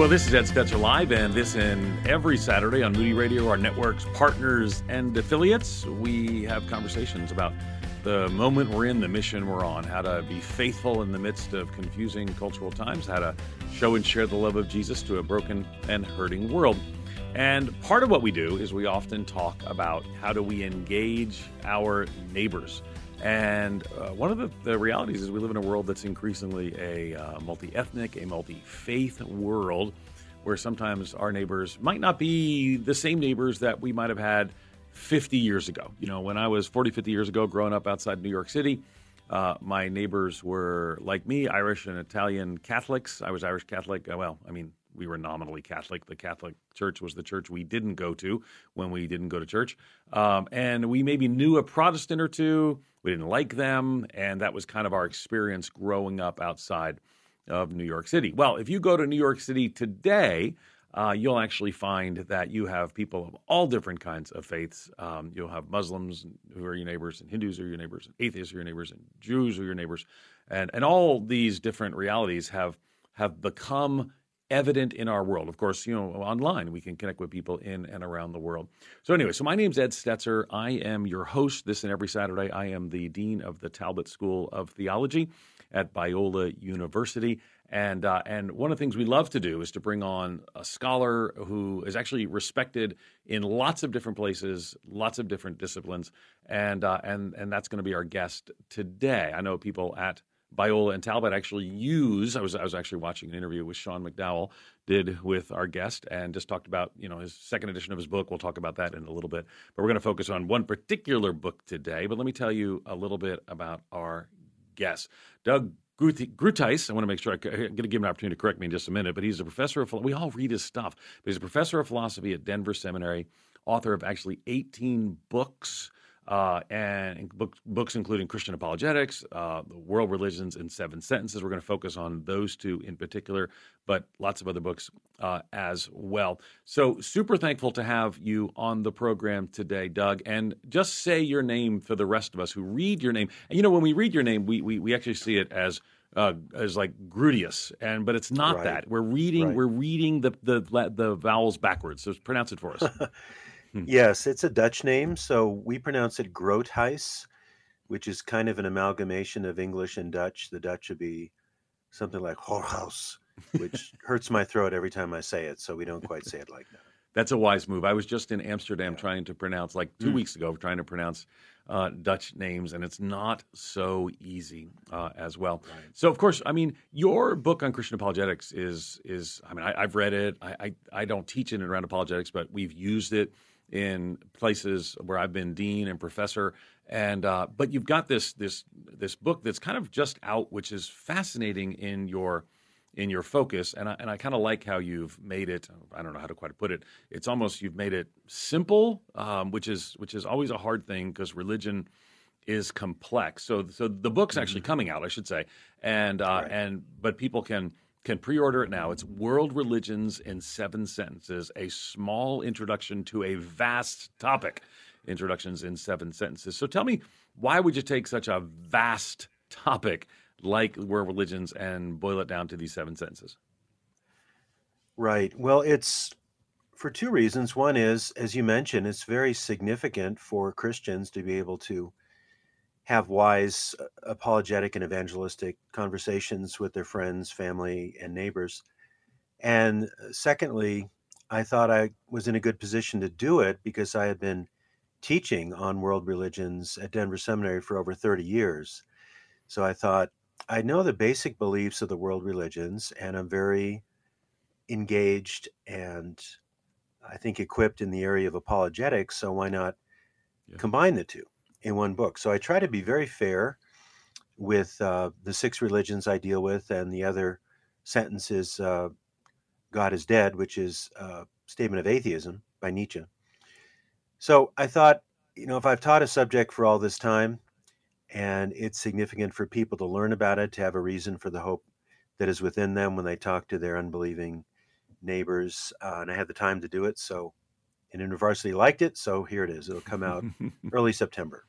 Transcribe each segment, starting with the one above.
Well, this is Ed Stetzer Live, and this and every Saturday on Moody Radio, our networks, partners, and affiliates. We have conversations about the moment we're in, the mission we're on, how to be faithful in the midst of confusing cultural times, how to show and share the love of Jesus to a broken and hurting world. And part of what we do is we often talk about how do we engage our neighbors. And uh, one of the, the, realities is we live in a world that's increasingly a uh, multi ethnic, a multi faith world where sometimes our neighbors might not be the same neighbors that we might have had 50 years ago. You know, when I was 40, 50 years ago growing up outside New York City, uh, my neighbors were like me, Irish and Italian Catholics. I was Irish Catholic. Uh, well, I mean, we were nominally Catholic. The Catholic Church was the church we didn't go to when we didn't go to church. Um, and we maybe knew a Protestant or two. We didn't like them. And that was kind of our experience growing up outside of New York City. Well, if you go to New York City today, uh, you'll actually find that you have people of all different kinds of faiths. Um, you'll have Muslims who are your neighbors, and Hindus are your neighbors, and atheists are your neighbors, and Jews are your neighbors, and and all these different realities have have become evident in our world. Of course, you know, online we can connect with people in and around the world. So anyway, so my name's Ed Stetzer. I am your host this and every Saturday. I am the dean of the Talbot School of Theology at Biola University. And uh, and one of the things we love to do is to bring on a scholar who is actually respected in lots of different places, lots of different disciplines, and uh, and and that's going to be our guest today. I know people at Biola and Talbot actually use. I was I was actually watching an interview with Sean McDowell did with our guest and just talked about you know his second edition of his book. We'll talk about that in a little bit, but we're going to focus on one particular book today. But let me tell you a little bit about our guest, Doug. Groothuis, I want to make sure I, am going to give him an opportunity to correct me in just a minute, but he's a professor of, we all read his stuff, but he's a professor of philosophy at Denver Seminary, author of actually 18 books, uh, and book, books including Christian apologetics, uh, world religions in seven sentences. We're going to focus on those two in particular, but lots of other books uh, as well. So super thankful to have you on the program today, Doug. And just say your name for the rest of us who read your name. And you know, when we read your name, we we, we actually see it as uh, as like Grutius, and but it's not right. that. We're reading right. we're reading the, the the vowels backwards. So pronounce it for us. Hmm. Yes, it's a Dutch name, so we pronounce it Groothuis, which is kind of an amalgamation of English and Dutch. The Dutch would be something like Horhaus, which hurts my throat every time I say it, so we don't quite say it like that. That's a wise move. I was just in Amsterdam yeah. trying to pronounce, like two mm. weeks ago, trying to pronounce uh, Dutch names, and it's not so easy uh, as well. Right. So, of course, I mean, your book on Christian apologetics is is. I mean, I, have read it. I, I, I don't teach it around apologetics, but we've used it in places where I've been dean and professor. And uh, but you've got this this this book that's kind of just out, which is fascinating in your in your focus. And I, and I kind of like how you've made it. I don't know how to quite put it. It's almost you've made it simple, um, which is which is always a hard thing because religion is complex. So so the book's actually mm-hmm. coming out, I should say, and uh, right. and but people can can pre-order it now. It's World Religions in Seven Sentences, a small introduction to a vast topic. Introductions in seven sentences. So tell me, why would you take such a vast topic like World Religions and boil it down to these seven sentences? Right. Well, it's for two reasons. One is, as you mentioned, it's very significant for Christians to be able to have wise uh, apologetic and evangelistic conversations with their friends, family, and neighbors. And uh, secondly, I thought I was in a good position to do it because I had been teaching on world religions at Denver Seminary for over 30 years. So I thought, I know the basic beliefs of the world religions, and I'm very engaged and I think equipped in the area of apologetics. So why not yeah. combine the two? In one book. So I try to be very fair with uh, the six religions I deal with, and the other sentence is uh, God is dead, which is a statement of atheism by Nietzsche. So I thought, you know, if I've taught a subject for all this time, and it's significant for people to learn about it, to have a reason for the hope that is within them when they talk to their unbelieving neighbors, uh, and I had the time to do it, so InterVarsity liked it, so here it is. It'll come out early September.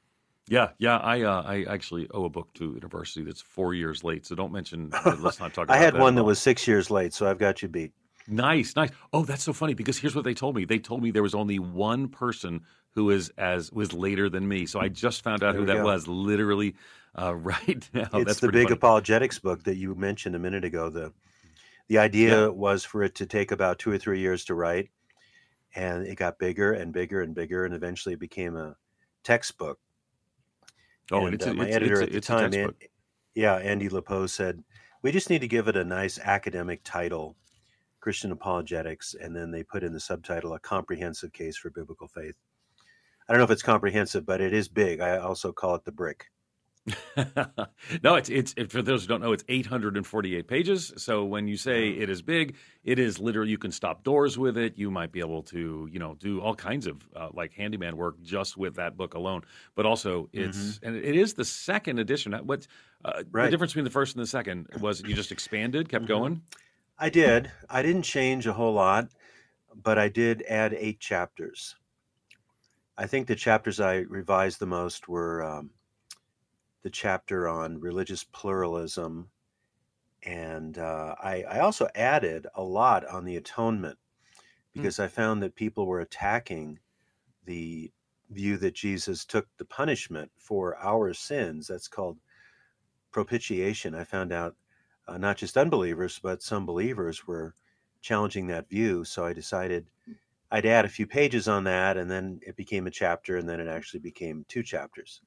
Yeah, yeah. I uh, I actually owe a book to InterVarsity that's four years late. So don't mention. Let's not talk. About it. I had one that was six years late, so I've got you beat. Nice, nice. Oh, that's so funny because here's what they told me. They told me there was only one person who is as was later than me. So I just found out There who that go. was literally uh, right now. it's that's the big funny. apologetics book that you mentioned a minute ago. The the idea was for it to take about two or three years to write, and it got bigger and bigger and bigger, and eventually it became a textbook. Oh, and and it's, uh, my it's, editor it's, at the time, An- textbook. yeah, Andy Le Peau said, we just need to give it a nice academic title, Christian apologetics, and then they put in the subtitle, a comprehensive case for biblical faith. I don't know if it's comprehensive, but it is big. I also call it the brick. no, it's it's it, for those who don't know, it's 848 pages. So when you say it is big, it is literally you can stop doors with it. You might be able to you know do all kinds of uh, like handyman work just with that book alone. But also it's and it is the second edition. What's uh, the difference between the first and the second was you just expanded, kept Mhm. going. I did. I didn't change a whole lot, but I did add eight chapters. I think the chapters I revised the most were um, the chapter on religious pluralism. And uh, I, I also added a lot on the atonement because I found that people were attacking the view that Jesus took the punishment for our sins. That's called propitiation. I found out uh, not just unbelievers, but some believers were challenging that view. So I decided I'd add a few pages on that, and then it became a chapter, and then it actually became two chapters.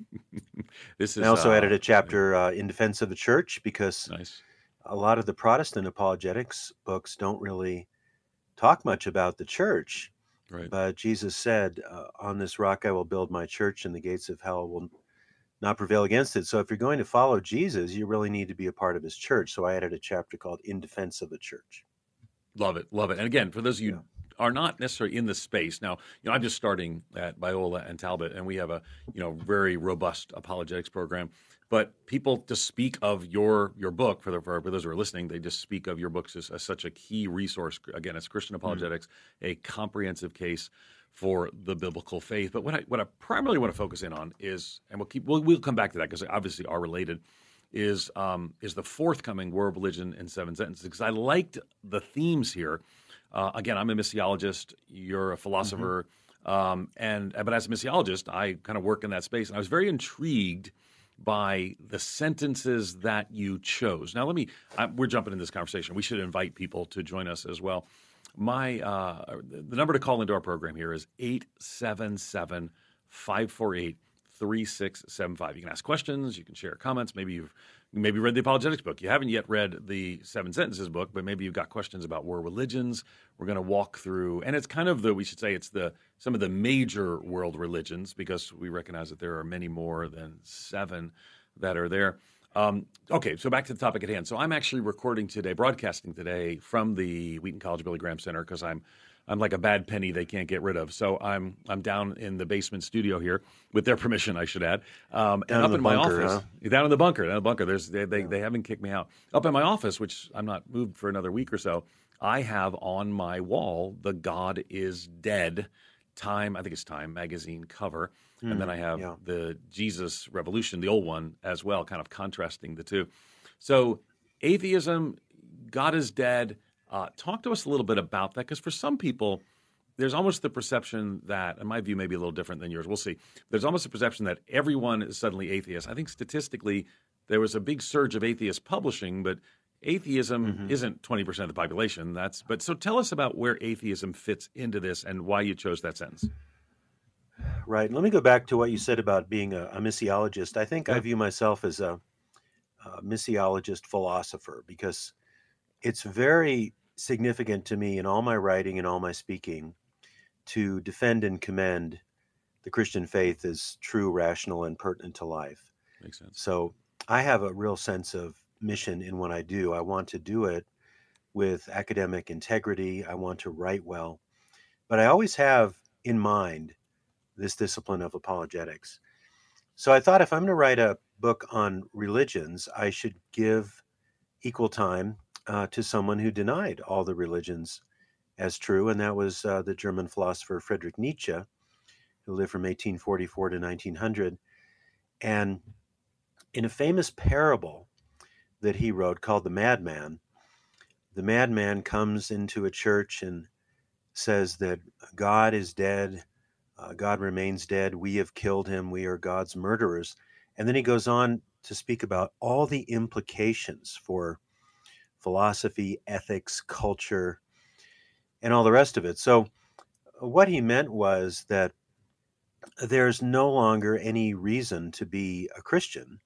This is I also uh, added a chapter uh, in defense of the church because Nice. a lot of the Protestant apologetics books don't really talk much about the church. Right. But Jesus said, uh, On this rock I will build my church, and the gates of hell will not prevail against it. So if you're going to follow Jesus, you really need to be a part of his church. So I added a chapter called In Defense of the Church. Love it, love it. And again, for those of you Yeah. Are not necessarily in this space now, you know, I'm just starting at Biola and Talbot, and we have a you know very robust apologetics program. But people just speak of your your book for, the, for those who are listening. They just speak of your books as, as such a key resource. Again, it's Christian apologetics, a comprehensive case for the biblical faith. But what I what I primarily want to focus in on is, and we'll keep we'll, we'll come back to that because they obviously are related is um, is the forthcoming World Religion in Seven Sentences because I liked the themes here. Uh, again, I'm a missiologist. You're a philosopher, um, and but as a missiologist, I kind of work in that space, and I was very intrigued by the sentences that you chose. Now, let me. I, we're jumping in this conversation. We should invite people to join us as well. My uh, the number to call into our program here is 877 548 3675. You can ask questions, you can share comments. Maybe you've maybe read the apologetics book. You haven't yet read the Seven Sentences book, but maybe you've got questions about world religions. We're going to walk through, and it's kind of the we should say it's the some of the major world religions because we recognize that there are many more than seven that are there. Um, okay, so back to the topic at hand. So I'm actually recording today, broadcasting today from the Wheaton College Billy Graham Center because I'm I'm like a bad penny they can't get rid of. So I'm I'm down in the basement studio here with their permission, I should add. Um, Down and in up the in my bunker, office, down in the bunker, down in the bunker. There's they they, they haven't kicked me out. Up in my office, which I'm not moved for another week or so. I have on my wall the God is Dead Time. I think it's Time magazine cover, and then I have yeah. the Jesus Revolution, the old one as well, kind of contrasting the two. So atheism, God is dead. Uh, talk to us a little bit about that, because for some people, there's almost the perception that, and my view may be a little different than yours. We'll see. There's almost a perception that everyone is suddenly atheist. I think statistically, there was a big surge of atheist publishing, but atheism Mhm. isn't 20% of the population. That's but so tell us about where atheism fits into this and why you chose that sentence. Right. Let me go back to what you said about being a, a missiologist. I think I view myself as a, a missiologist philosopher because it's very significant to me in all my writing and all my speaking to defend and commend the Christian faith as true, rational, and pertinent to life. Makes sense. So I have a real sense of mission in what I do. I want to do it with academic integrity. I want to write well. But I always have in mind this discipline of apologetics. So I thought if I'm going to write a book on religions, I should give equal time uh, to someone who denied all the religions as true, and that was uh, the German philosopher Friedrich Nietzsche, who lived from 1844 to 1900. And in a famous parable that he wrote called The Madman, the madman comes into a church and says that God is dead, uh, God remains dead, we have killed him, we are God's murderers. And then he goes on to speak about all the implications for philosophy, ethics, culture, and all the rest of it. So, what he meant was that there's no longer any reason to be a Christian.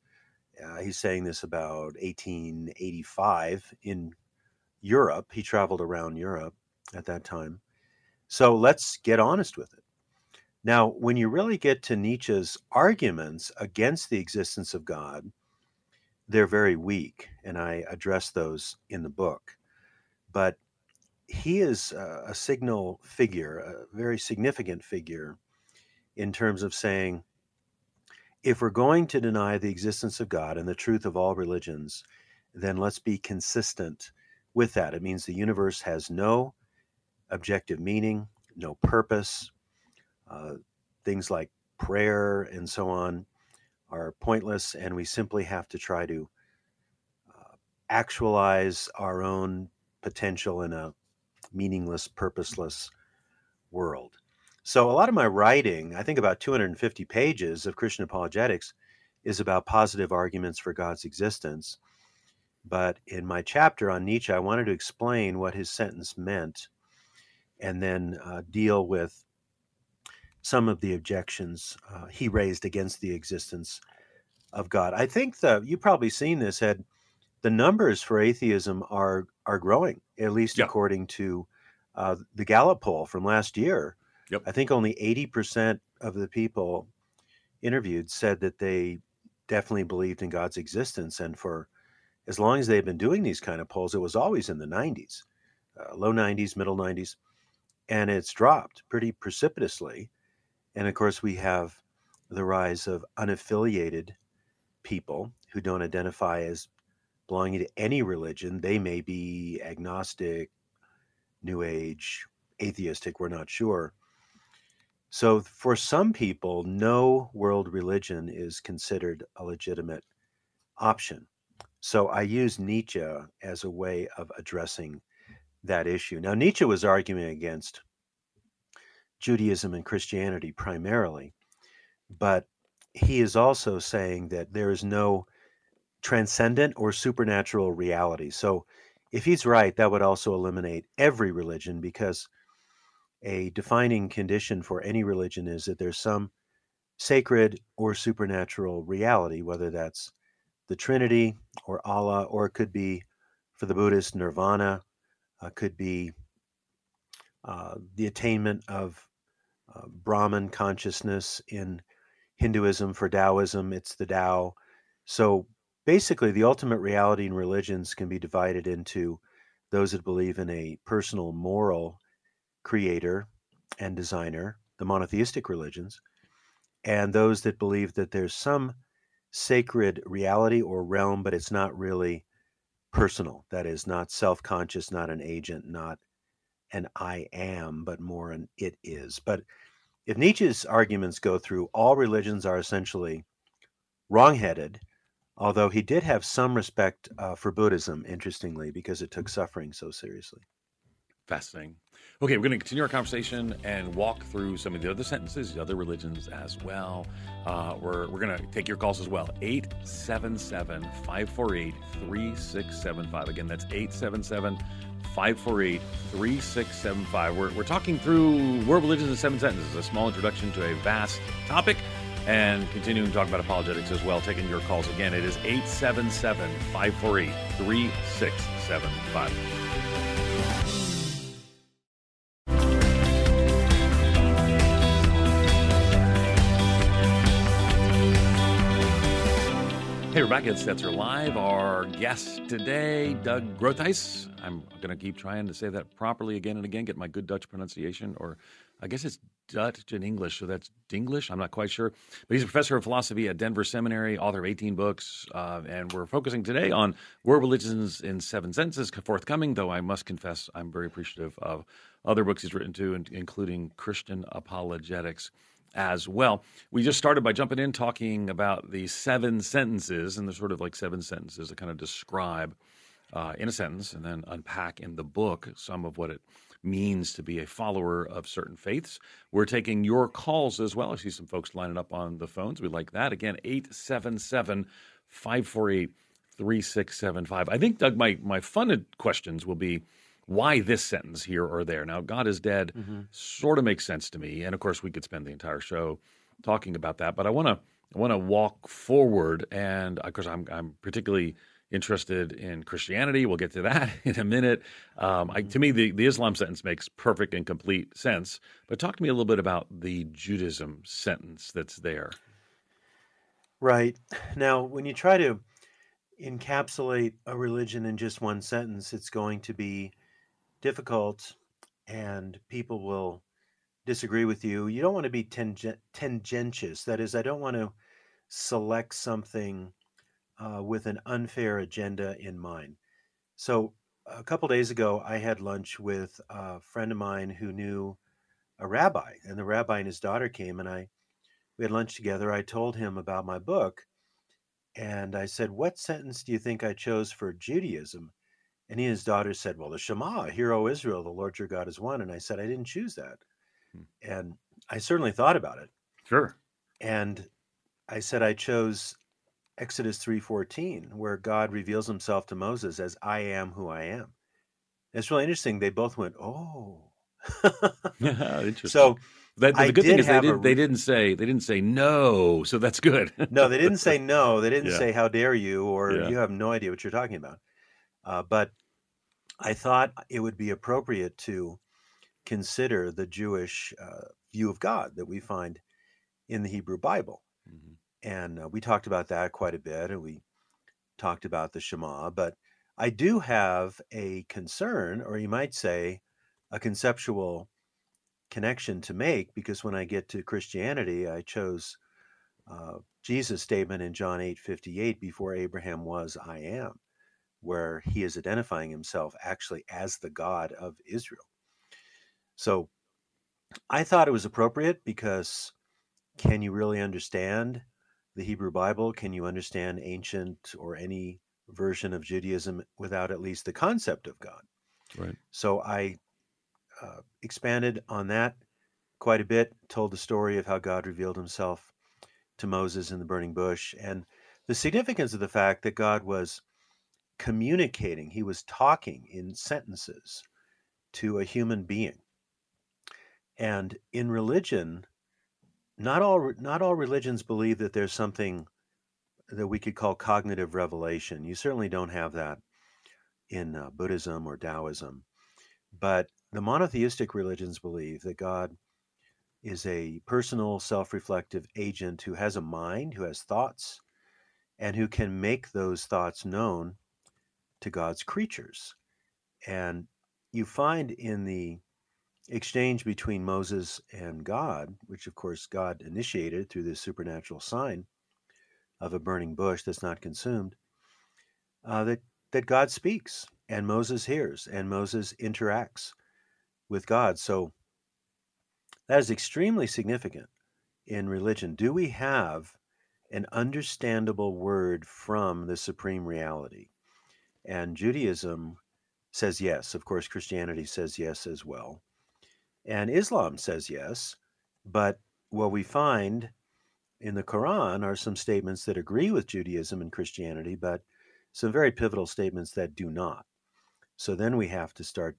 Uh, he's saying this about 1885 in Europe. He traveled around Europe at that time. So let's get honest with it. Now, when you really get to Nietzsche's arguments against the existence of God, they're very weak, and I address those in the book. But he is a signal figure, a very significant figure in terms of saying if we're going to deny the existence of God and the truth of all religions, then let's be consistent with that. It means the universe has no objective meaning, no purpose. Uh, things like prayer and so on are pointless, and we simply have to try to uh, actualize our own potential in a meaningless, purposeless world. So, a lot of my writing, I think about 250 pages of Christian apologetics, is about positive arguments for God's existence. But in my chapter on Nietzsche, I wanted to explain what his sentence meant and then uh, deal with some of the objections uh, he raised against the existence of God. I think that you've probably seen this, Ed. The numbers for atheism are are growing, at least yeah. according to uh, the Gallup poll from last year. Yep. I think only 80% of the people interviewed said that they definitely believed in God's existence. And for as long as they've been doing these kind of polls, it was always in the 90s, uh, low 90s, middle 90s. And it's dropped pretty precipitously. And of course, we have the rise of unaffiliated people who don't identify as belonging to any religion. They may be agnostic, New Age, atheistic, we're not sure. So, for some people, no world religion is considered a legitimate option. So, I use Nietzsche as a way of addressing that issue. Now, Nietzsche was arguing against Judaism and Christianity primarily, but he is also saying that there is no transcendent or supernatural reality. So, if he's right, that would also eliminate every religion because a defining condition for any religion is that there's some sacred or supernatural reality, whether that's the Trinity or Allah, or it could be for the Buddhist nirvana, uh, could be uh, the attainment of Brahman consciousness in Hinduism. For Taoism, it's the Tao. So basically, the ultimate reality in religions can be divided into those that believe in a personal moral creator and designer, the monotheistic religions, and those that believe that there's some sacred reality or realm, but it's not really personal. That is, not self conscious, not an agent, not an I am, but more an it is. But if Nietzsche's arguments go through, all religions are essentially wrongheaded, although he did have some respect uh, for Buddhism, interestingly, because it took suffering so seriously. Fascinating. Okay, we're going to continue our conversation and walk through some of the other sentences, the other religions as well. Uh, we're we're going to take your calls as well. 877 548 3675. Again, that's 877 548 3675. We're talking through world religions in seven sentences, a small introduction to a vast topic, and continuing to talk about apologetics as well. Taking your calls again, it is 877 548 3675. Hey, we're back at Stetzer Live. Our guest today, Doug Groothuis. I'm going to keep trying to say that properly again and again, get my good Dutch pronunciation, or I guess it's Dutch and English, so that's Dinglish. I'm not quite sure. But he's a professor of philosophy at Denver Seminary, author of 18 books, uh, and we're focusing today on World Religions in Seven Senses forthcoming, though I must confess I'm very appreciative of other books he's written too, including Christian Apologetics as well. We just started by jumping in talking about the seven sentences, and there's sort of like seven sentences that kind of describe uh, in a sentence and then unpack in the book some of what it means to be a follower of certain faiths. We're taking your calls as well. I see some folks lining up on the phones. We like that. Again, 877 548 3675. I think, Doug, my, my funded questions will be why this sentence here or there. Now, God is dead mm-hmm. sort of makes sense to me. And of course, we could spend the entire show talking about that. But I want to I want to walk forward, and of course, I'm I'm particularly interested in Christianity. We'll get to that in a minute. Um, I, to me, the, the Islam sentence makes perfect and complete sense. But talk to me a little bit about the Judaism sentence that's there. Right. Now, when you try to encapsulate a religion in just one sentence, it's going to be difficult and people will disagree with you. You don't want to be tangentious. That is, I don't want to select something uh, with an unfair agenda in mind. So, a couple days ago, I had lunch with a friend of mine who knew a rabbi, and the rabbi and his daughter came, and I we had lunch together. I told him about my book, and I said, "What sentence do you think I chose for Judaism?" And he and his daughter said, "Well, the Shema, Hear, O Israel, the Lord your God is one." And I said, "I didn't choose that," hmm. and I certainly thought about it. Sure. And I said I chose Exodus 3:14 where God reveals himself to Moses as I am who I am. It's really interesting. They both went, "Oh." interesting. So that, the good thing is they, did, a, they didn't say they didn't say no, so that's good. no, they didn't say no. They didn't yeah. say how dare you or yeah. you have no idea what you're talking about. Uh, but I thought it would be appropriate to consider the Jewish uh, view of God that we find in the Hebrew Bible. Mm-hmm and uh, we talked about that quite a bit, and we talked about the Shema. But I do have a concern, or you might say, a conceptual connection to make, because when I get to Christianity, I chose uh, Jesus' statement in John eight fifty eight, "Before Abraham was, I am," where he is identifying himself actually as the God of Israel. So I thought it was appropriate because can you really understand the Hebrew Bible? Can you understand ancient or any version of Judaism without at least the concept of God? Right. So I uh, expanded on that quite a bit, told the story of how God revealed himself to Moses in the burning bush, and the significance of the fact that God was communicating, he was talking in sentences to a human being. And in religion, not all not all religions believe that there's something that we could call cognitive revelation. You certainly don't have that in uh, Buddhism or Taoism, but the monotheistic religions believe that God is a personal, self-reflective agent who has a mind, who has thoughts, and who can make those thoughts known to God's creatures. And you find in the exchange between Moses and God, which of course God initiated through this supernatural sign of a burning bush that's not consumed, uh, that, that God speaks and Moses hears and Moses interacts with God. So that is extremely significant in religion. Do we have an understandable word from the supreme reality? And Judaism says yes. Of course, Christianity says yes as well. And Islam says yes, but what we find in the Quran are some statements that agree with Judaism and Christianity, but some very pivotal statements that do not. So then we have to start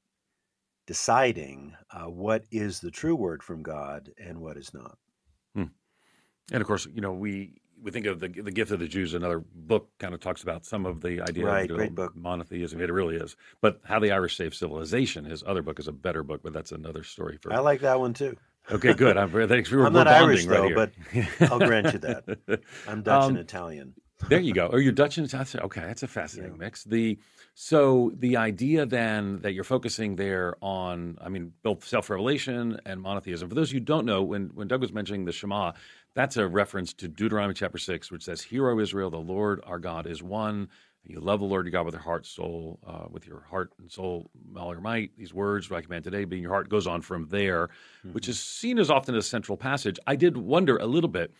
deciding uh, what is the true word from God and what is not. Hmm. And of course, you know, we we think of the the gift of the Jews. Another book kind of talks about some of the idea right, of great book. monotheism. It really is. But how the Irish saved civilization. His other book is a better book, but that's another story for. I like that one too. Okay, good. I'm thanks. We were, I'm not Irish though, but I'll grant you that. I'm Dutch um, and Italian. there you go. Or oh, you're Dutch and Italian. Okay, that's a fascinating yeah. mix. The so the idea then that you're focusing there on, I mean, both self revelation and monotheism. For those who don't know, when when Doug was mentioning the Shema, that's a reference to Deuteronomy chapter 6, which says, Hear, O Israel, the Lord our God is one. You love the Lord your God with your heart, soul, uh, with your heart and soul, all your might. These words I command today, being your heart, goes on from there, mm-hmm. which is seen as often a central passage. I did wonder a little bit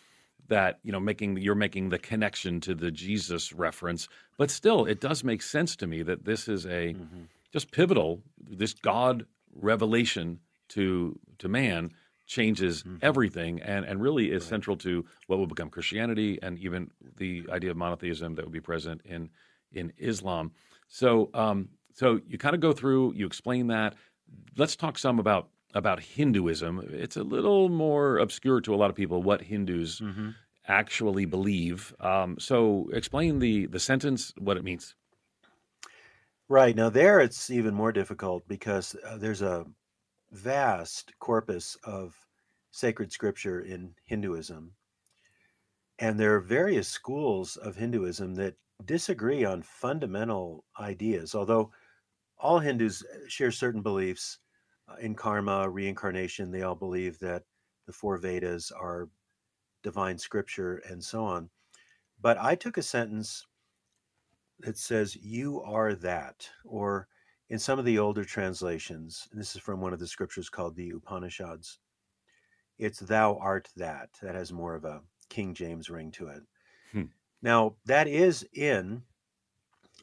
that you know making you're making the connection to the Jesus reference, but still it does make sense to me that this is a mm-hmm. just pivotal this God revelation to to man changes mm-hmm. everything and, and really is right. central to what will become Christianity and even the idea of monotheism that would be present in in Islam. So um, so you kind of go through, you explain that. Let's talk some about about Hinduism. It's a little more obscure to a lot of people what Hindus mm-hmm. actually believe. Um, so explain the the sentence, what it means. Right now, there it's even more difficult because uh, there's a vast corpus of sacred scripture in Hinduism. And there are various schools of Hinduism that disagree on fundamental ideas, although all Hindus uh, share certain beliefs uh, in karma, reincarnation. They all believe that the four Vedas are divine scripture and so on. But I took a sentence that says, You are that, or in some of the older translations, this is from one of the scriptures called the Upanishads, it's thou art that. That has more of a King James ring to it. Hmm. Now, that is in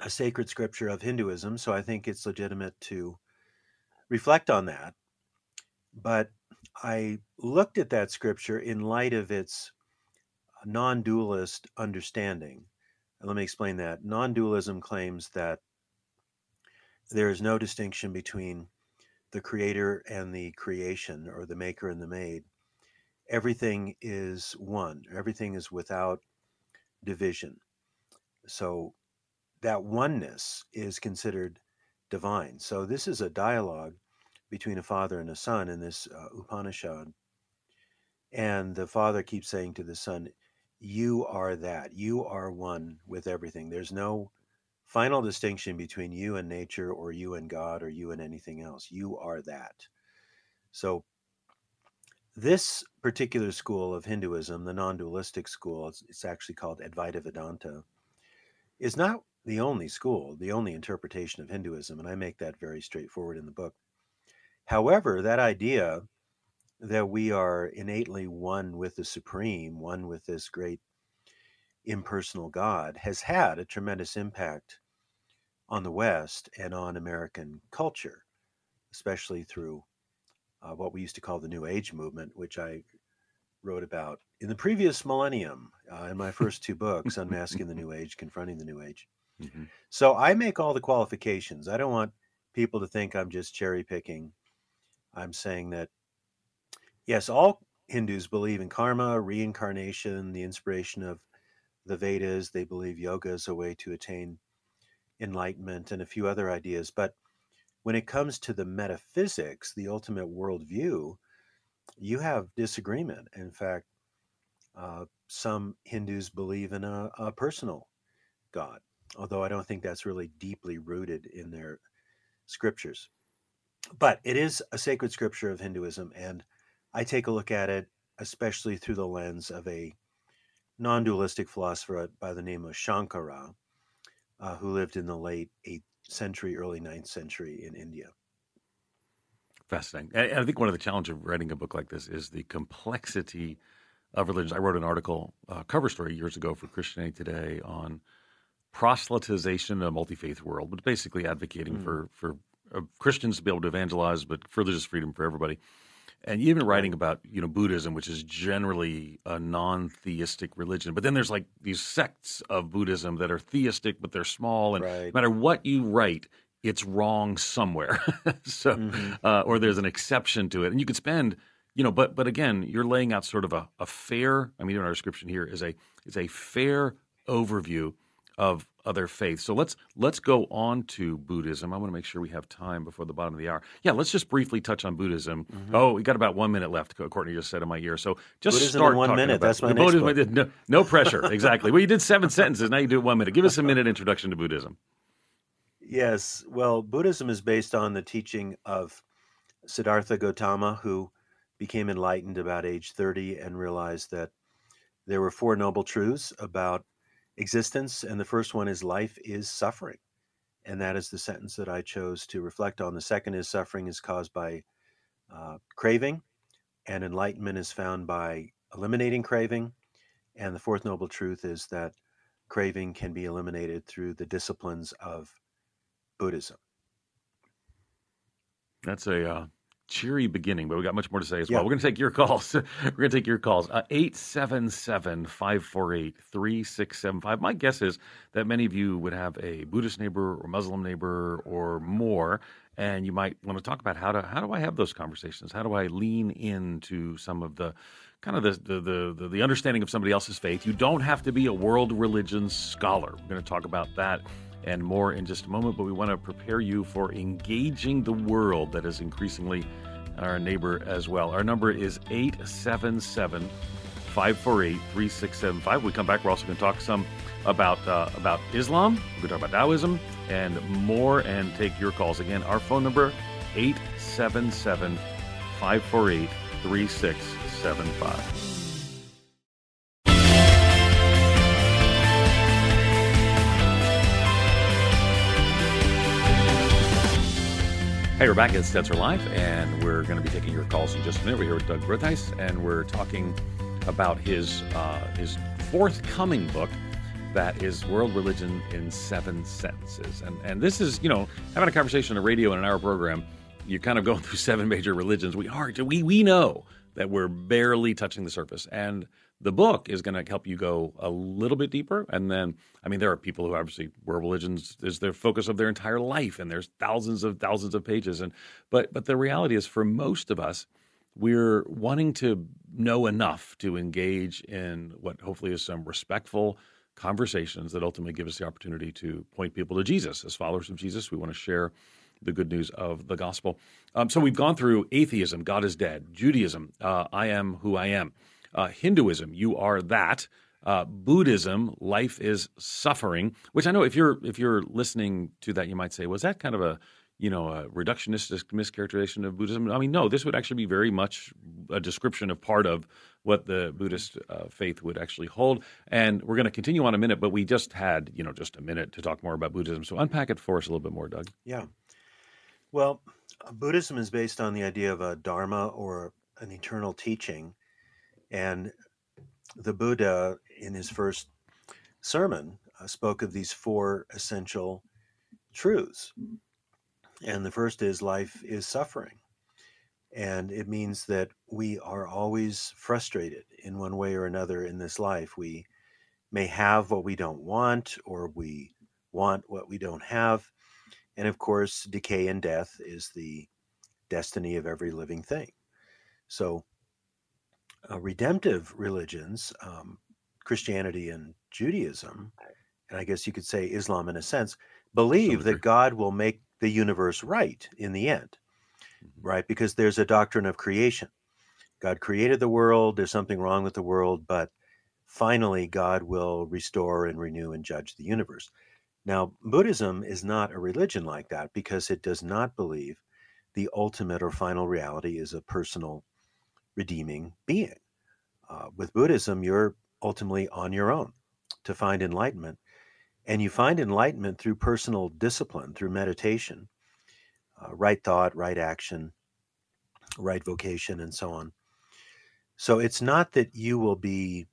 a sacred scripture of Hinduism, so I think it's legitimate to reflect on that. But I looked at that scripture in light of its non dualist understanding. Let me explain that. Non dualism claims that there is no distinction between the creator and the creation, or the maker and the made. Everything is one, everything is without division. So that oneness is considered divine. So this is a dialogue between a father and a son in this uh, Upanishad. And the father keeps saying to the son, You are that. You are one with everything. There's no final distinction between you and nature or you and God or you and anything else. You are that. So, this particular school of Hinduism, the non dualistic school, it's, it's, actually called Advaita Vedanta, is not the only school, the only interpretation of Hinduism. And I make that very straightforward in the book. However, that idea that we are innately one with the Supreme, one with this great impersonal God has had a tremendous impact on the West and on American culture, especially through uh, what we used to call the New Age movement, which I wrote about in the previous millennium uh, in my first two books, Unmasking the New Age, Confronting the New Age. Mm-hmm. So I make all the qualifications. I don't want people to think I'm just cherry picking. I'm saying that, yes, all Hindus believe in karma, reincarnation, the inspiration of the Vedas. They believe yoga is a way to attain enlightenment and a few other ideas. But when it comes to the metaphysics, the ultimate worldview, you have disagreement. In fact, uh, some Hindus believe in a, a, personal God, although I don't think that's really deeply rooted in their scriptures. But it is a sacred scripture of Hinduism, and I take a look at it, especially through the lens of a non dualistic philosopher by the name of Shankara, uh, who lived in the late 8th century, early 9th century in India. Fascinating. And I think one of the challenges of writing a book like this is the complexity of religions. I wrote an article, uh, cover story years ago for Christianity Today on proselytization in a multi faith world, but basically advocating mm. for for uh, Christians to be able to evangelize, but religious freedom for everybody and even writing about you know Buddhism, which is generally a non-theistic religion, but then there's like these sects of Buddhism that are theistic, but they're small, and right. no matter what you write, it's wrong somewhere. so, mm-hmm. uh, or there's an exception to it, and you could spend, you know, but but again, you're laying out sort of a, a fair. I mean, even our description here is a is a fair overview of other faiths. So let's let's go on to Buddhism. I want to make sure we have time before the bottom of the hour. Yeah, let's just briefly touch on Buddhism. Mm-hmm. Oh, we got about one minute left. Courtney just said in my ear. So just Buddhism start one minute. That's my next Buddhism. No, no pressure. exactly. Well, you did seven sentences. Now you do it one minute. Give us a minute introduction to Buddhism. Yes. Well, Buddhism is based on the teaching of Siddhartha Gautama, who became enlightened about age 30 and realized that there were four noble truths about existence. And the first one is life is suffering. And that is the sentence that I chose to reflect on. The second is suffering is caused by uh, craving, and enlightenment is found by eliminating craving. And the fourth noble truth is that craving can be eliminated through the disciplines of Buddhism. That's a uh, cheery beginning, but we got much more to say as yeah. well. We're going to take your calls. We're going to take your calls. Uh, 877 548 3675. My guess is that many of you would have a Buddhist neighbor or Muslim neighbor or more, and you might want to talk about how to how do I have those conversations? How do I lean into some of the kind of the the, the, the understanding of somebody else's faith? You don't have to be a world religion scholar. We're going to talk about that and more in just a moment, but we want to prepare you for engaging the world that is increasingly our neighbor as well. Our number is 877 548 3675. We come back, we're also going to talk some about uh, about Islam, we're going to talk about Taoism, and more, and take your calls. Again, our phone number 877 548 3675. Hey, we're back at Stetzer Live, and we're going to be taking your calls in just a minute. We're here with Doug Groothuis, and we're talking about his uh, his forthcoming book that is World Religion in Seven Sentences. And and this is, you know, having a conversation on the radio in an hour program, you're kind of going through seven major religions. We are we we know that we're barely touching the surface. And the book is going to help you go a little bit deeper. And then, I mean, there are people who obviously world religions is their focus of their entire life, and there's thousands of thousands of pages. And but but the reality is, for most of us, we're wanting to know enough to engage in what hopefully is some respectful conversations that ultimately give us the opportunity to point people to Jesus. As followers of Jesus, we want to share the good news of the gospel. Um, so we've gone through atheism, God is dead, Judaism, uh, I am who I am. Uh, Hinduism, you are that. Uh, Buddhism, life is suffering. Which I know if you're if you're listening to that, you might say, was that kind of a you know a reductionist mischaracterization of Buddhism? I mean, no. This would actually be very much a description of part of what the Buddhist uh, faith would actually hold. And we're going to continue on a minute, but we just had you know just a minute to talk more about Buddhism. So unpack it for us a little bit more, Doug. Yeah. Well, Buddhism is based on the idea of a dharma or an eternal teaching and the Buddha, in his first sermon, uh, spoke of these four essential truths. And the first is life is suffering. And it means that we are always frustrated in one way or another in this life. We may have what we don't want, or we want what we don't have. And of course, decay and death is the destiny of every living thing. So uh, redemptive religions, um, Christianity and Judaism, and I guess you could say Islam in a sense, believe that God will make the universe right in the end, mm-hmm. right? Because there's a doctrine of creation. God created the world, there's something wrong with the world, but finally God will restore and renew and judge the universe. Now, Buddhism is not a religion like that because it does not believe the ultimate or final reality is a personal redeeming being. Uh, with Buddhism, you're ultimately on your own to find enlightenment. And you find enlightenment through personal discipline, through meditation, uh, right thought, right action, right vocation, and so on. So it's not that you will be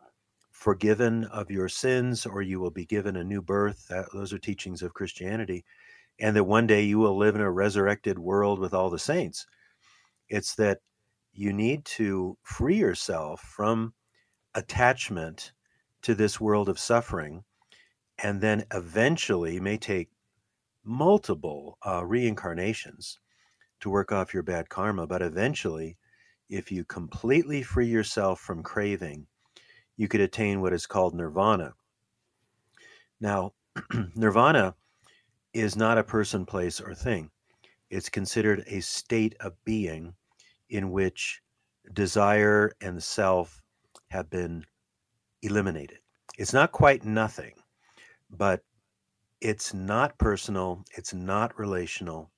forgiven of your sins or you will be given a new birth. That, those are teachings of Christianity. And that one day you will live in a resurrected world with all the saints. It's that you need to free yourself from attachment to this world of suffering and then eventually may take multiple uh, reincarnations to work off your bad karma but eventually if you completely free yourself from craving you could attain what is called nirvana. Now nirvana is not a person place or thing. It's considered a state of being in which desire and self have been eliminated. It's not quite nothing, but it's not personal, it's not relational,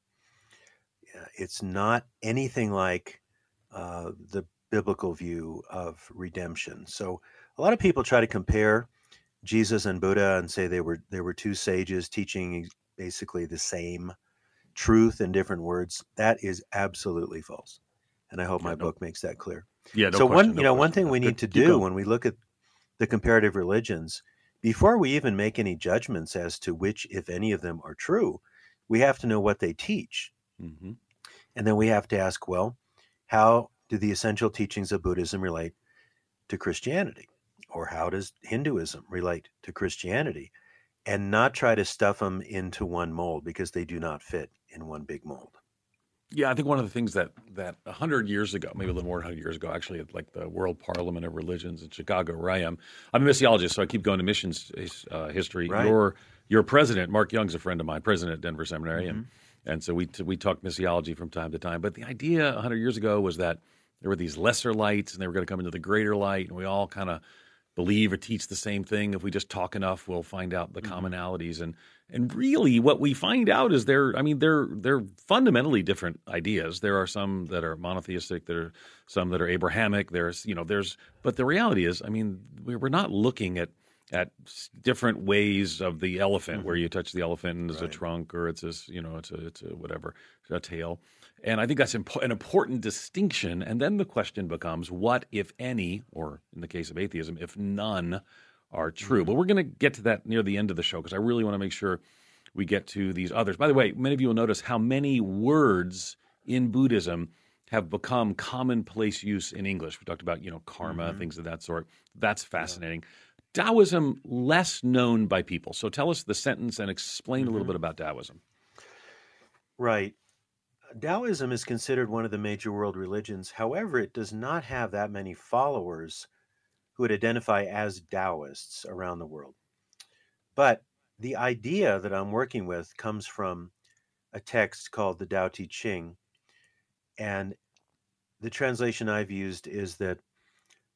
it's not anything like uh, the biblical view of redemption. So a lot of people try to compare Jesus and Buddha and say they were they were two sages teaching basically the same truth in different words. That is absolutely false and I hope yeah, my no, book makes that clear. Yeah. No so question, one, you know, one thing we need to do when we look at the comparative religions, before we even make any judgments as to which, if any of them are true, we have to know what they teach. Mm-hmm. And then we have to ask, well, how do the essential teachings of Buddhism relate to Christianity? Or how does Hinduism relate to Christianity? And not try to stuff them into one mold because they do not fit in one big mold. Yeah, I think one of the things that that hundred years ago, maybe a little more than hundred years ago, actually, at like the World Parliament of Religions in Chicago, where I am. I'm a missiologist, so I keep going to missions uh, history. Right. Your your president, Mark Young's a friend of mine, president at Denver Seminary, mm-hmm. and and so we we talk missiology from time to time. But the idea hundred years ago was that there were these lesser lights, and they were going to come into the greater light, and we all kind of believe or teach the same thing. If we just talk enough, we'll find out the mm-hmm. commonalities. And and really, what we find out is they're I mean they're they're fundamentally different ideas. There are some that are monotheistic. There are some that are Abrahamic. There's you know there's but the reality is I mean we're not looking at at different ways of the elephant mm-hmm. where you touch the elephant and there's right. a trunk or it's a you know it's a it's a whatever a tail and I think that's an important distinction. And then the question becomes what, if any, or in the case of atheism, if none are true? Mm-hmm. But we're going to get to that near the end of the show because I really want to make sure we get to these others. By the way, many of you will notice how many words in Buddhism have become commonplace use in English. We talked about, you know, karma, mm-hmm. things of that sort. That's fascinating. Yeah. Taoism, less known by people. So tell us the sentence and explain mm-hmm. a little mm-hmm. bit about Taoism. Right. Taoism is considered one of the major world religions. However, it does not have that many followers who would identify as Taoists around the world. But the idea that I'm working with comes from a text called the Tao Te Ching. And the translation I've used is that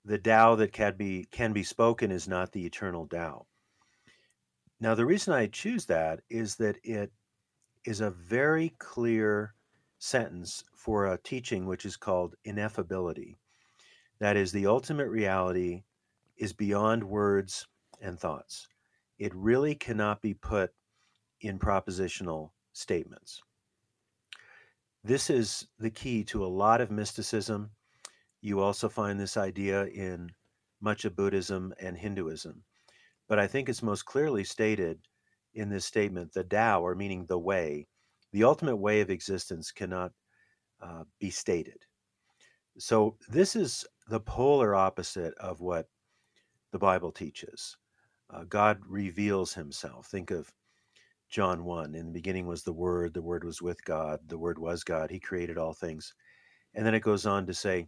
the Tao that can be can be spoken is not the eternal Tao. Now the reason I choose that is that it is a very clear sentence for a teaching which is called ineffability. That is, the ultimate reality is beyond words and thoughts. It really cannot be put in propositional statements. This is the key to a lot of mysticism. You also find this idea in much of Buddhism and Hinduism. But I think it's most clearly stated in this statement the Tao, or meaning the way, the ultimate way of existence cannot uh, be stated. So, this is the polar opposite of what the Bible teaches. Uh, God reveals himself. Think of John 1 In the beginning was the Word, the Word was with God, the Word was God, He created all things. And then it goes on to say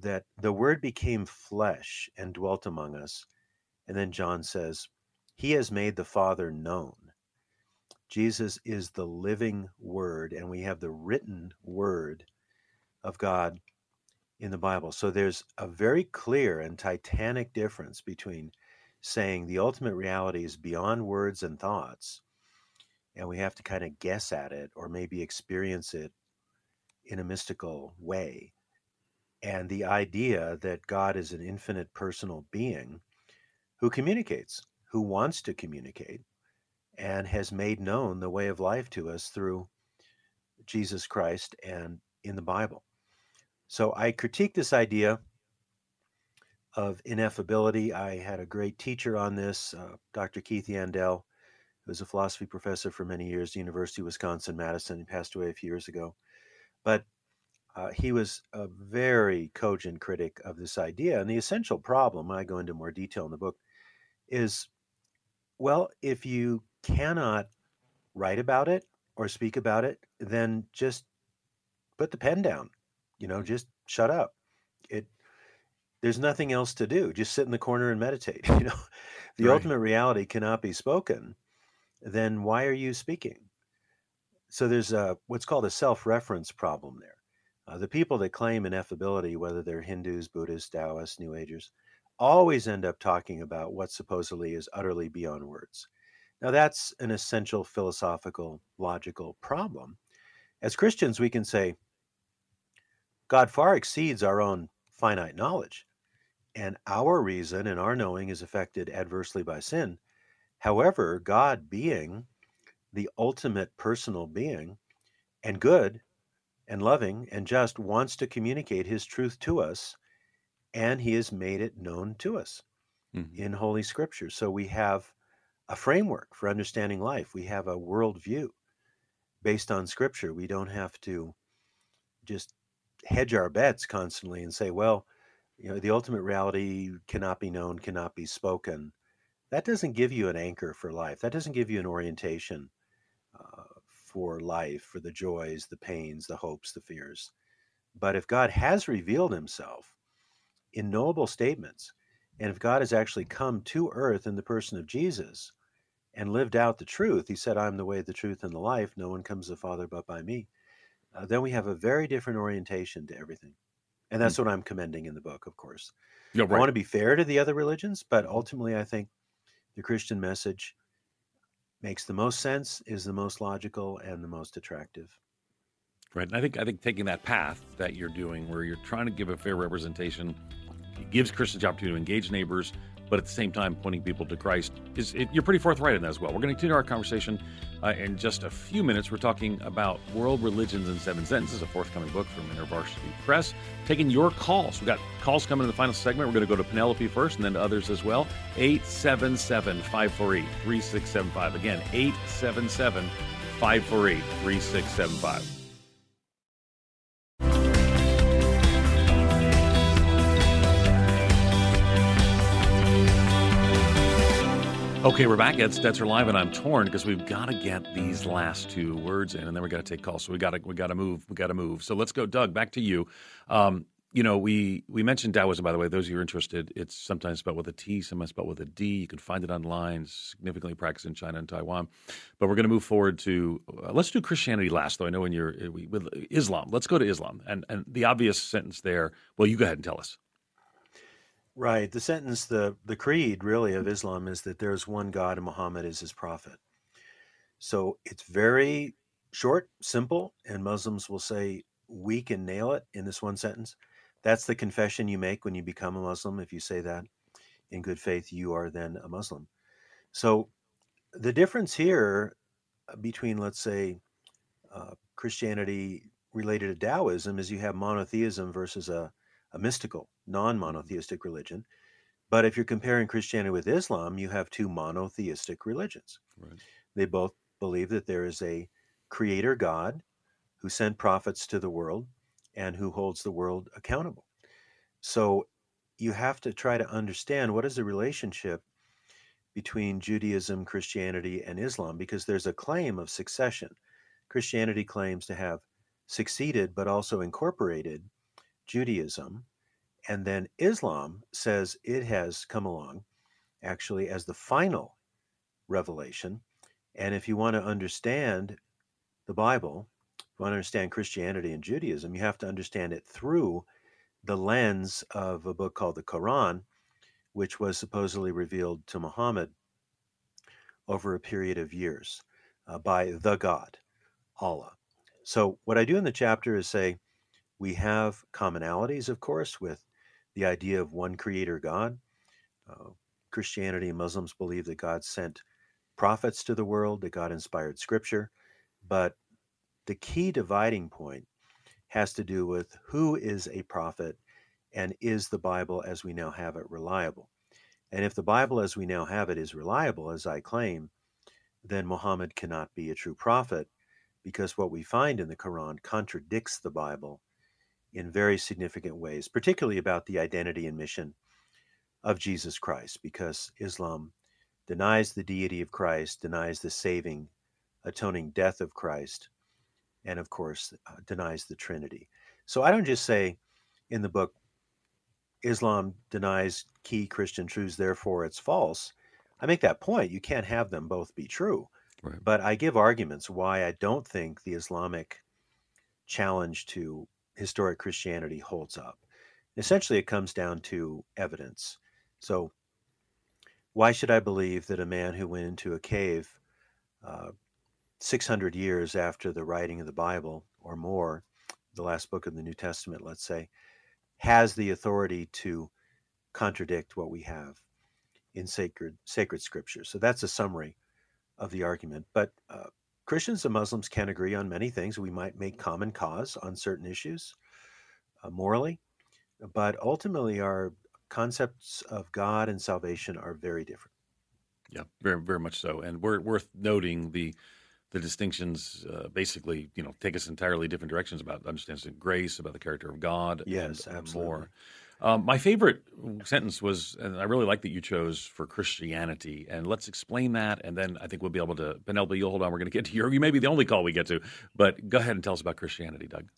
that the Word became flesh and dwelt among us. And then John says, He has made the Father known. Jesus is the living word, and we have the written word of God in the Bible. So there's a very clear and titanic difference between saying the ultimate reality is beyond words and thoughts, and we have to kind of guess at it or maybe experience it in a mystical way. And the idea that God is an infinite personal being who communicates, who wants to communicate, and has made known the way of life to us through Jesus Christ and in the Bible. So I critique this idea of ineffability. I had a great teacher on this, uh, Dr. Keith Yandell, who was a philosophy professor for many years, at the University of Wisconsin Madison. He passed away a few years ago. But uh, he was a very cogent critic of this idea. And the essential problem, I go into more detail in the book, is well, if you cannot write about it or speak about it, then just put the pen down. You know, just shut up. It there's nothing else to do. Just sit in the corner and meditate. You know, the right. ultimate reality cannot be spoken. Then why are you speaking? So there's a what's called a self-reference problem there. Uh, the people that claim ineffability, whether they're Hindus, Buddhists, Taoists, New Agers, always end up talking about what supposedly is utterly beyond words. Now, that's an essential philosophical, logical problem. As Christians, we can say, God far exceeds our own finite knowledge, and our reason and our knowing is affected adversely by sin. However, God being the ultimate personal being and good and loving and just wants to communicate his truth to us, and he has made it known to us. mm-hmm. in Holy Scripture. So we have a framework for understanding life. We have a worldview based on Scripture. We don't have to just hedge our bets constantly and say, well, you know, the ultimate reality cannot be known, cannot be spoken. That doesn't give you an anchor for life. That doesn't give you an orientation uh, for life, for the joys, the pains, the hopes, the fears. But if God has revealed himself in knowable statements, and if God has actually come to earth in the person of Jesus and lived out the truth, he said, I'm the way, the truth, and the life. No one comes to the Father but by me. Uh, then we have a very different orientation to everything. And that's mm-hmm. what I'm commending in the book, of course. Yeah, right. I want to be fair to the other religions, but ultimately, I think the Christian message makes the most sense, is the most logical, and the most attractive. Right. And I think I think taking that path that you're doing, where you're trying to give a fair representation, it gives Christians the opportunity to engage neighbors, but at the same time pointing people to Christ, is it, you're pretty forthright in that as well. We're going to continue our conversation uh, in just a few minutes. We're talking about World Religions in Seven Sentences, a forthcoming book from InterVarsity Press. Taking your calls. We've got calls coming in the final segment. We're going to go to Penelope first and then to others as well. 877 548 3675. Again, 877 548 3675. Okay, we're back at Stetzer Live, and I'm torn because we've got to get these last two words in, and then we've got to take calls. So we got to we got to move. We got to move. So let's go, Doug. Back to you. Um, you know, we we mentioned Taoism. By the way, those who are interested, it's sometimes spelled with a T, sometimes spelled with a D. You can find it online. Significantly practiced in China and Taiwan. But we're going to move forward to uh, let's do Christianity last, though. I know when you're uh, with Islam. Let's go to Islam, and and the obvious sentence there. Well, you go ahead and tell us. Right. The sentence, the the creed really of Islam is that there is one God and Muhammad is his prophet. So it's very short, simple, and Muslims will say we can nail it in this one sentence. That's the confession you make when you become a Muslim. If you say that in good faith, you are then a Muslim. So the difference here uh, between, let's say, uh, Christianity related to Taoism is you have monotheism versus a a mystical, non monotheistic religion. But if you're comparing Christianity with Islam, you have two monotheistic religions. Right. They both believe that there is a creator God who sent prophets to the world and who holds the world accountable. So you have to try to understand what is the relationship between Judaism, Christianity, and Islam because there's a claim of succession. Christianity claims to have succeeded but also incorporated Judaism. And then Islam says it has come along actually as the final revelation. And if you want to understand the Bible, if you want to understand Christianity and Judaism, you have to understand it through the lens of a book called the Quran, which was supposedly revealed to Muhammad over a period of years uh, by the God, Allah. So, what I do in the chapter is say, we have commonalities, of course, with the idea of one creator God. Uh, Christianity and Muslims believe that God sent prophets to the world, that God inspired scripture. But the key dividing point has to do with who is a prophet and is the Bible as we now have it reliable? And if the Bible as we now have it is reliable, as I claim, then Muhammad cannot be a true prophet because what we find in the Quran contradicts the Bible in very significant ways, particularly about the identity and mission of Jesus Christ, because Islam denies the deity of Christ, denies the saving, atoning death of Christ, and of course, uh, denies the Trinity. So I don't just say in the book, Islam denies key Christian truths, therefore it's false. I make that point. You can't have them both be true. Right. But I give arguments why I don't think the Islamic challenge to historic Christianity holds up. Essentially, it comes down to evidence. So, why should I believe that a man who went into a cave uh, 600 years after the writing of the Bible or more, the last book of the New Testament, let's say, has the authority to contradict what we have in sacred sacred scripture? So that's a summary of the argument. But uh, Christians and Muslims can agree on many things. We might make common cause on certain issues uh, morally, but ultimately our concepts of God and salvation are very different. Yeah, very very much so, and we're worth noting the the distinctions. Uh, basically, you know, take us entirely different directions about understanding grace, about the character of God, yes, and absolutely. more. Um, my favorite sentence was, and I really like that you chose for Christianity. And let's explain that, and then I think we'll be able to. Penelope, you'll hold on. We're going to get to your. You may be the only call we get to, but go ahead and tell us about Christianity, Doug.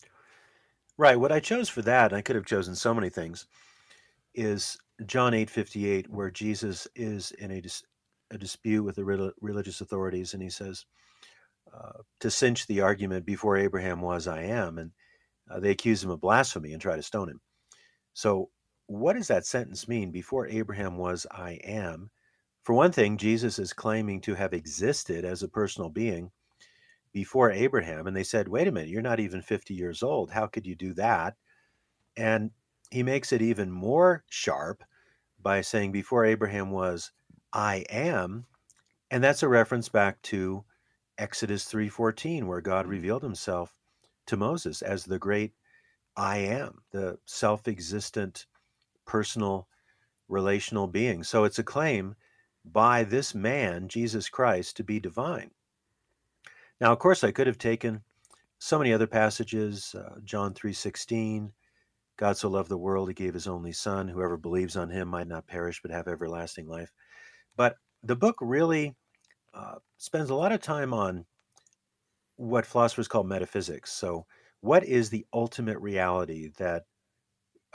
Right. What I chose for that, I could have chosen so many things, is John eight fifty eight, where Jesus is in a, dis- a dispute with the re- religious authorities, and he says, uh, to cinch the argument, before Abraham was, I am, and uh, they accuse him of blasphemy and try to stone him. So, what does that sentence mean? Before Abraham was, I am. For one thing, Jesus is claiming to have existed as a personal being before Abraham. And they said, wait a minute, you're not even 50 years old. How could you do that? And he makes it even more sharp by saying, before Abraham was, I am. And that's a reference back to Exodus 3:14 where God mm. revealed himself to Moses as the great I am, the self-existent personal relational being. So it's a claim by this man, Jesus Christ, to be divine. Now, of course, I could have taken so many other passages, uh, John 3:16, God so loved the world he gave his only son, whoever believes on him might not perish but have everlasting life. But the book really uh, spends a lot of time on what philosophers call metaphysics. So, what is the ultimate reality that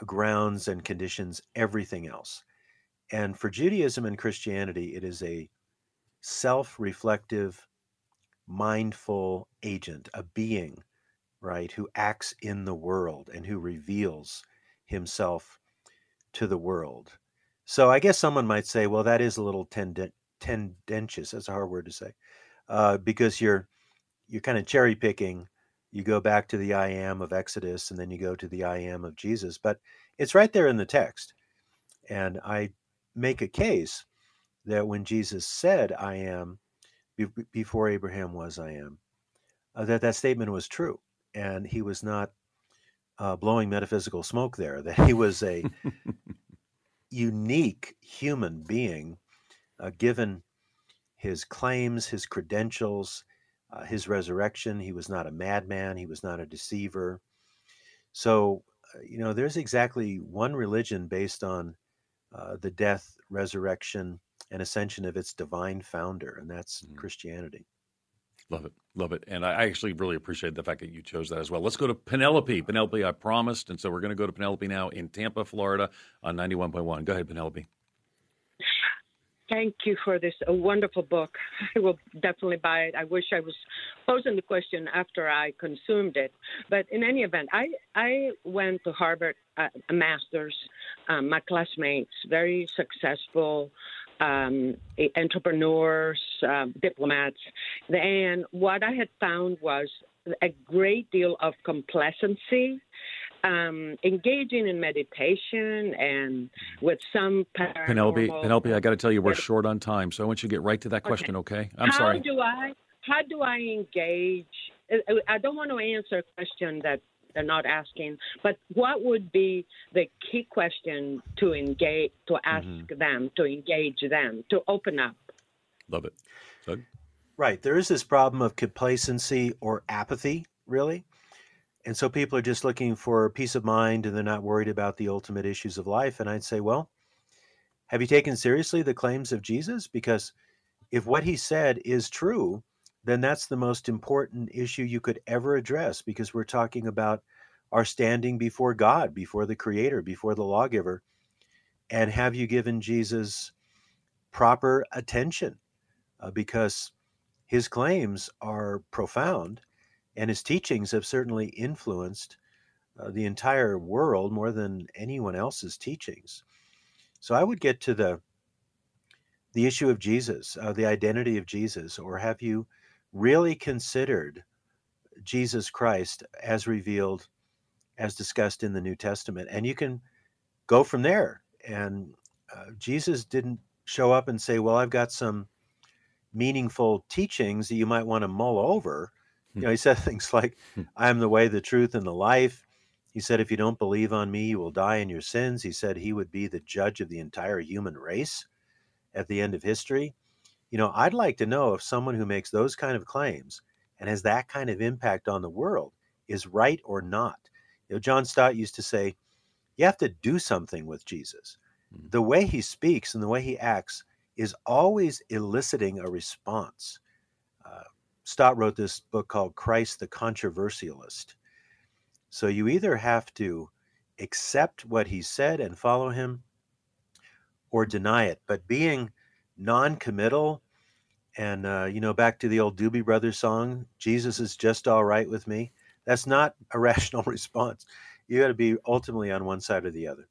grounds and conditions everything else? And for Judaism and Christianity, it is a self reflective mindful agent, a being, right, who acts in the world and who reveals himself to the world. So I guess someone might say, well, that is a little tendent, tendentious. That's a hard word to say, uh, because you're you're kind of cherry picking. You go back to the I am of Exodus, and then you go to the I am of Jesus, but it's right there in the text. And I make a case that when Jesus said, "I am," be- before Abraham was, I am, uh, that that statement was true. And he was not uh, blowing metaphysical smoke there, that he was a unique human being uh, given his claims, his credentials, uh, his resurrection. He was not a madman, he was not a deceiver. So, uh, you know, there's exactly one religion based on uh, the death, resurrection, and ascension of its divine founder, and that's mm-hmm. Christianity. Love it. Love it. And I actually really appreciate the fact that you chose that as well. Let's go to Penelope. Penelope, I promised. And so we're going to go to Penelope now in Tampa, Florida on 91.1. Go ahead, Penelope. Thank you for this a wonderful book. I will definitely buy it. I wish I was posing the question after I consumed it. But in any event, I, I went to Harvard, uh, a master's. Um, my classmates, very successful um, entrepreneurs, um, diplomats. And what I had found was a great deal of complacency, um, engaging in meditation and with some Penelope, Penelope, I got to tell you, we're short on time, so I want you to get right to that question. Okay, okay? I'm how sorry. How do I? How do I engage? I don't want to answer a question that they're not asking. But what would be the key question to engage, to ask mm-hmm. them, to engage them, to open up? Love it. Doug? Right. There is this problem of complacency or apathy, really. And so people are just looking for peace of mind and they're not worried about the ultimate issues of life. And I'd say, well, have you taken seriously the claims of Jesus? Because if what he said is true, then that's the most important issue you could ever address because we're talking about our standing before God, before the Creator, before the lawgiver. And have you given Jesus proper attention? Uh, because his claims are profound and his teachings have certainly influenced uh, the entire world more than anyone else's teachings. So I would get to the the issue of Jesus, uh, the identity of Jesus, or have you really considered Jesus Christ as revealed, as discussed in the New Testament? And you can go from there. And uh, Jesus didn't show up and say, Well, I've got some meaningful teachings that you might want to mull over. You know, he said things like, hmm. I am the way, the truth, and the life. He said, If you don't believe on me, you will die in your sins. He said he would be the judge of the entire human race at the end of history. You know, I'd like to know if someone who makes those kind of claims and has that kind of impact on the world is right or not. You know, John Stott used to say, you have to do something with Jesus. Mm-hmm. The way he speaks and the way he acts is always eliciting a response. Stott wrote this book called Christ the Controversialist. So you either have to accept what he said and follow him or deny it. But being non committal, and, uh, you know, back to the old Doobie Brothers song, Jesus is just all right with me, that's not a rational response. You got to be ultimately on one side or the other.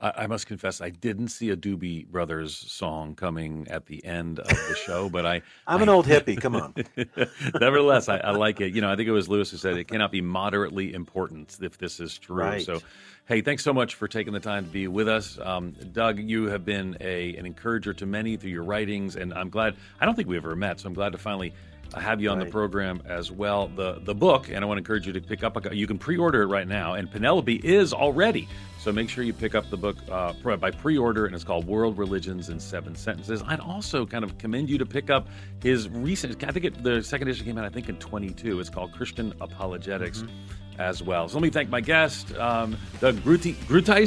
I, I must confess, I didn't see a Doobie Brothers song coming at the end of the show, but I. I'm an old hippie. Come on. nevertheless, I, I, like it. You know, I think it was Lewis who said it cannot be moderately important if this is true. Right. So, hey, thanks so much for taking the time to be with us, um, Doug. You have been a an encourager to many through your writings, and I'm glad. I don't think we ever met, so I'm glad to finally I have you on right. the program as well. The the book, and I want to encourage you to pick up. A, you can pre-order it right now, and Penelope is already. So make sure you pick up the book uh, by pre-order, and it's called World Religions in Seven Sentences. I'd also kind of commend you to pick up his recent. I think it, the second issue came out, I think, in 22. It's called Christian Apologetics, mm-hmm. as well. So let me thank my guest, um, Doug Gruti. Okay.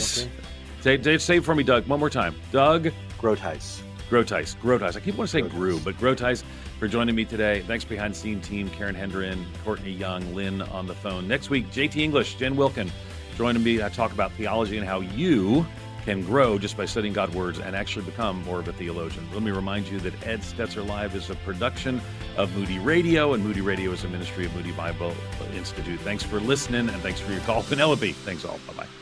Say, say it for me, Doug, one more time. Doug Groothuis. Groothuis. Groothuis. I keep wanting to say Grew, but Groothuis for joining me today. Thanks behind scene team, Karen Hendren, Courtney Young, Lynn on the phone. Next week, JT English, Jen Wilkin joining me. I talk about theology and how you can grow just by studying God's words and actually become more of a theologian. Let me remind you that Ed Stetzer Live is a production of Moody Radio, and Moody Radio is a ministry of Moody Bible Institute. Thanks for listening, and thanks for your call, Penelope. Thanks all. Bye bye.